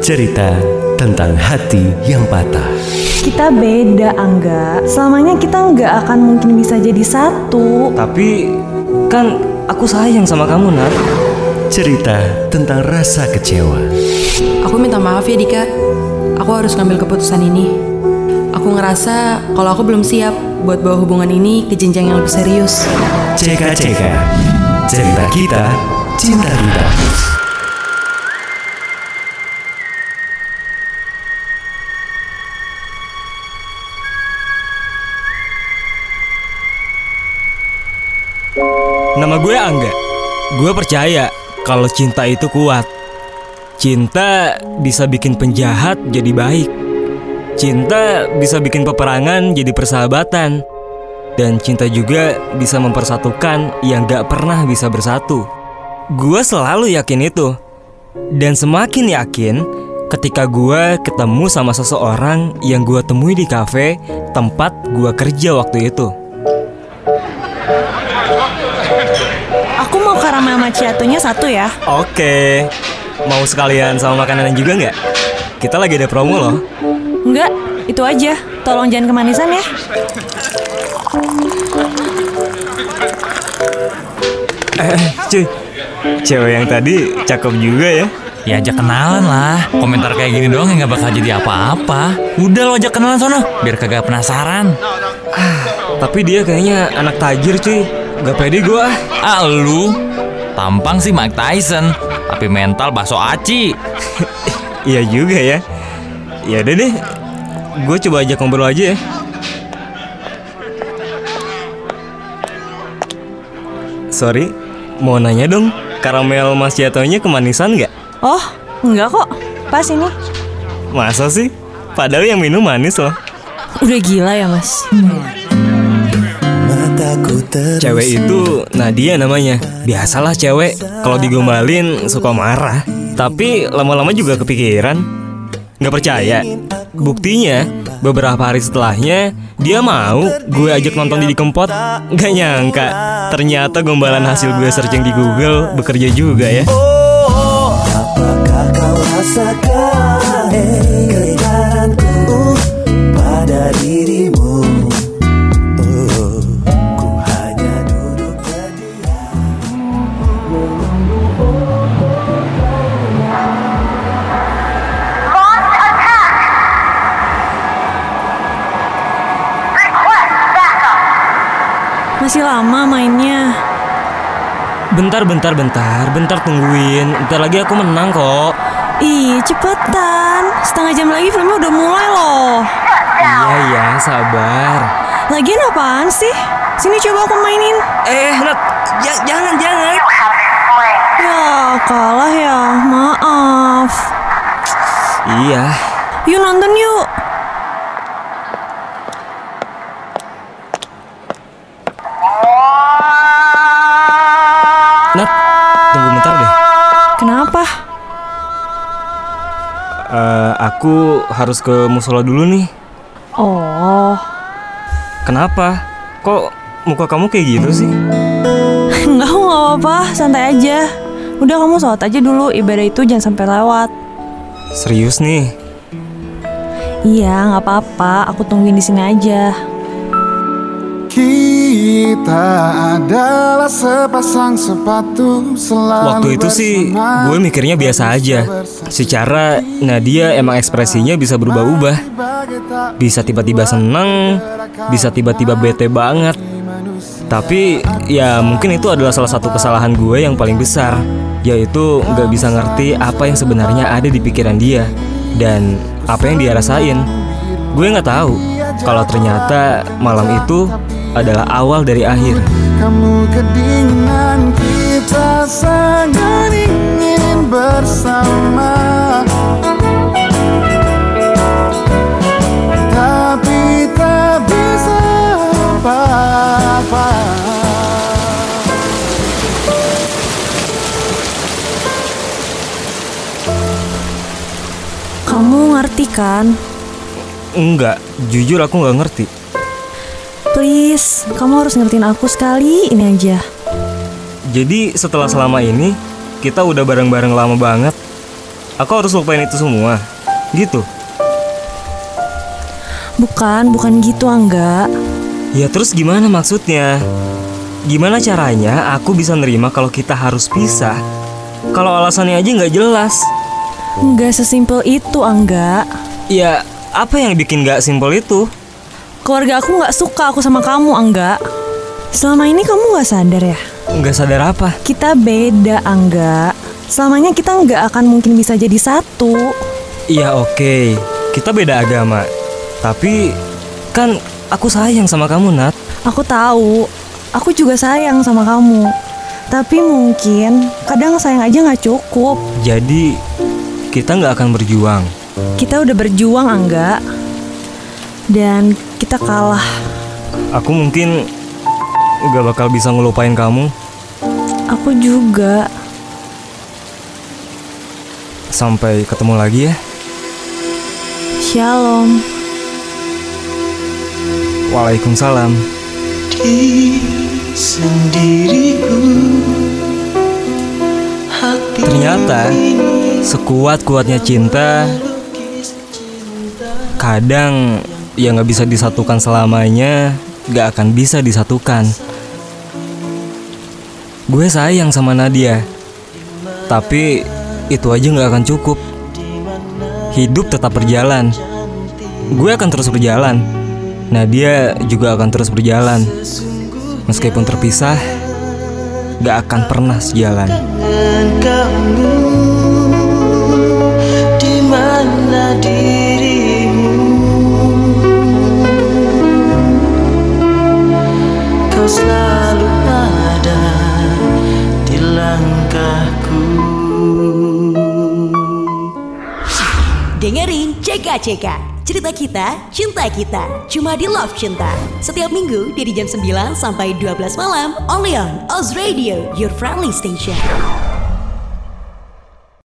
Cerita tentang hati yang patah. Kita beda, Angga. Selamanya kita nggak akan mungkin bisa jadi satu. Tapi kan aku sayang sama kamu, Nat. Cerita tentang rasa kecewa. Aku minta maaf ya Dika. Aku harus ngambil keputusan ini. Aku ngerasa kalau aku belum siap buat bawa hubungan ini ke jenjang yang lebih serius. CK-CK. Cerita kita, cinta kita. Nama gue Angga. Gue percaya kalau cinta itu kuat. Cinta bisa bikin penjahat jadi baik. Cinta bisa bikin peperangan jadi persahabatan. Dan cinta juga bisa mempersatukan yang gak pernah bisa bersatu. Gue selalu yakin itu. Dan semakin yakin ketika gue ketemu sama seseorang yang gue temui di kafe tempat gue kerja waktu itu. Mau karamel macchiato-nya satu ya. Oke, mau sekalian sama makanan juga nggak? Kita lagi ada promo loh. Enggak, itu aja. Tolong jangan kemanisan ya. Eh, cuy, cewek yang tadi cakep juga ya. Ya ajak kenalan lah Komentar kayak gini doang yang gak bakal jadi apa-apa Udah lo ajak kenalan sono Biar kagak penasaran Tapi dia kayaknya anak tajir cuy. Gak pede gue ah. Lu Tampang sih Mike Tyson Tapi mental bakso aci Iya juga ya. Ya udah deh, gue coba ajak ngobrol aja ya. Sorry, mau nanya dong, karamel macchiato-nya kemanisan nggak? Oh, enggak kok. Pas ini. Masa sih? Padahal yang minum manis loh. Udah gila ya, Mas. Cewek itu Nadia namanya. Biasalah cewek kalau digombalin suka marah. Tapi lama-lama juga kepikiran. Nggak percaya? Buktinya beberapa hari setelahnya dia mau gue ajak nonton Didi Kempot. Gak nyangka ternyata gombalan hasil gue searching di Google bekerja juga ya. Apakah kau rasakan pada dirimu? Lama mainnya. Bentar, bentar, bentar, bentar tungguin. Bentar lagi aku menang kok. Ih, cepetan. Setengah jam lagi filmnya udah mulai loh. Iya ya, sabar. Lagian apaan sih? Sini coba aku mainin. Eh, Nat, ja- jangan, jangan. Ya, kalah ya. Maaf. Iya. Yuk nonton yuk. Tunggu bentar deh. Kenapa? Eh, aku harus ke musola dulu nih. Oh, Kenapa? Kok muka kamu kayak gitu sih? enggak aku nggak apa-apa. Santai aja. Udah kamu sholat aja dulu. Ibadah itu jangan sampai lewat. Serius nih? Iya, nggak apa-apa. Aku tungguin di sini aja. Kita adalah sepasang sepatu selalu Waktu itu sih gue mikirnya biasa aja. Secara Nadia emang ekspresinya bisa berubah-ubah. Bisa tiba-tiba seneng, bisa tiba-tiba bete banget. Tapi ya mungkin itu adalah salah satu kesalahan gue yang paling besar Yaitu nggak bisa ngerti apa yang sebenarnya ada di pikiran dia Dan apa yang dia rasain Gue nggak tahu kalau ternyata malam itu adalah awal dari akhir. Kamu kedinginan kita sangat ingin bersama. Tapi tak bisa apa-apa. Kamu ngerti kan? Enggak, jujur aku nggak ngerti Please, kamu harus ngertiin aku sekali ini aja. Jadi setelah selama ini kita udah bareng-bareng lama banget aku harus lupain itu semua. Gitu. Bukan, bukan gitu Angga. Ya terus gimana maksudnya? Gimana caranya aku bisa nerima kalau kita harus pisah? Kalau alasannya aja nggak jelas. Nggak sesimpel itu Angga. Ya apa yang bikin nggak simpel itu? Keluarga aku nggak suka aku sama kamu Angga. Selama ini kamu nggak sadar ya? Nggak sadar apa? Kita beda Angga. Selamanya kita nggak akan mungkin bisa jadi satu. Iya oke, kita beda agama. Tapi kan aku sayang sama kamu Nat. Aku tahu, aku juga sayang sama kamu. Tapi mungkin kadang sayang aja nggak cukup. Jadi kita nggak akan berjuang. Kita udah berjuang Angga. Dan kita kalah. Aku mungkin nggak bakal bisa ngelupain kamu Aku juga. sampai ketemu lagi ya. Shalom. Waalaikumsalam. Ternyata sekuat-kuatnya cinta kadang yang nggak bisa disatukan selamanya nggak akan bisa disatukan. Gue sayang sama Nadia, tapi itu aja nggak akan cukup. Hidup tetap berjalan. Gue akan terus berjalan. Nadia juga akan terus berjalan. Meskipun terpisah, gak akan pernah sejalan. Dengerin CK-CK Cerita kita, cinta kita. Cuma di Love Cinta. Setiap minggu dari jam 9 sampai 12 malam Only on Oz Radio Your friendly station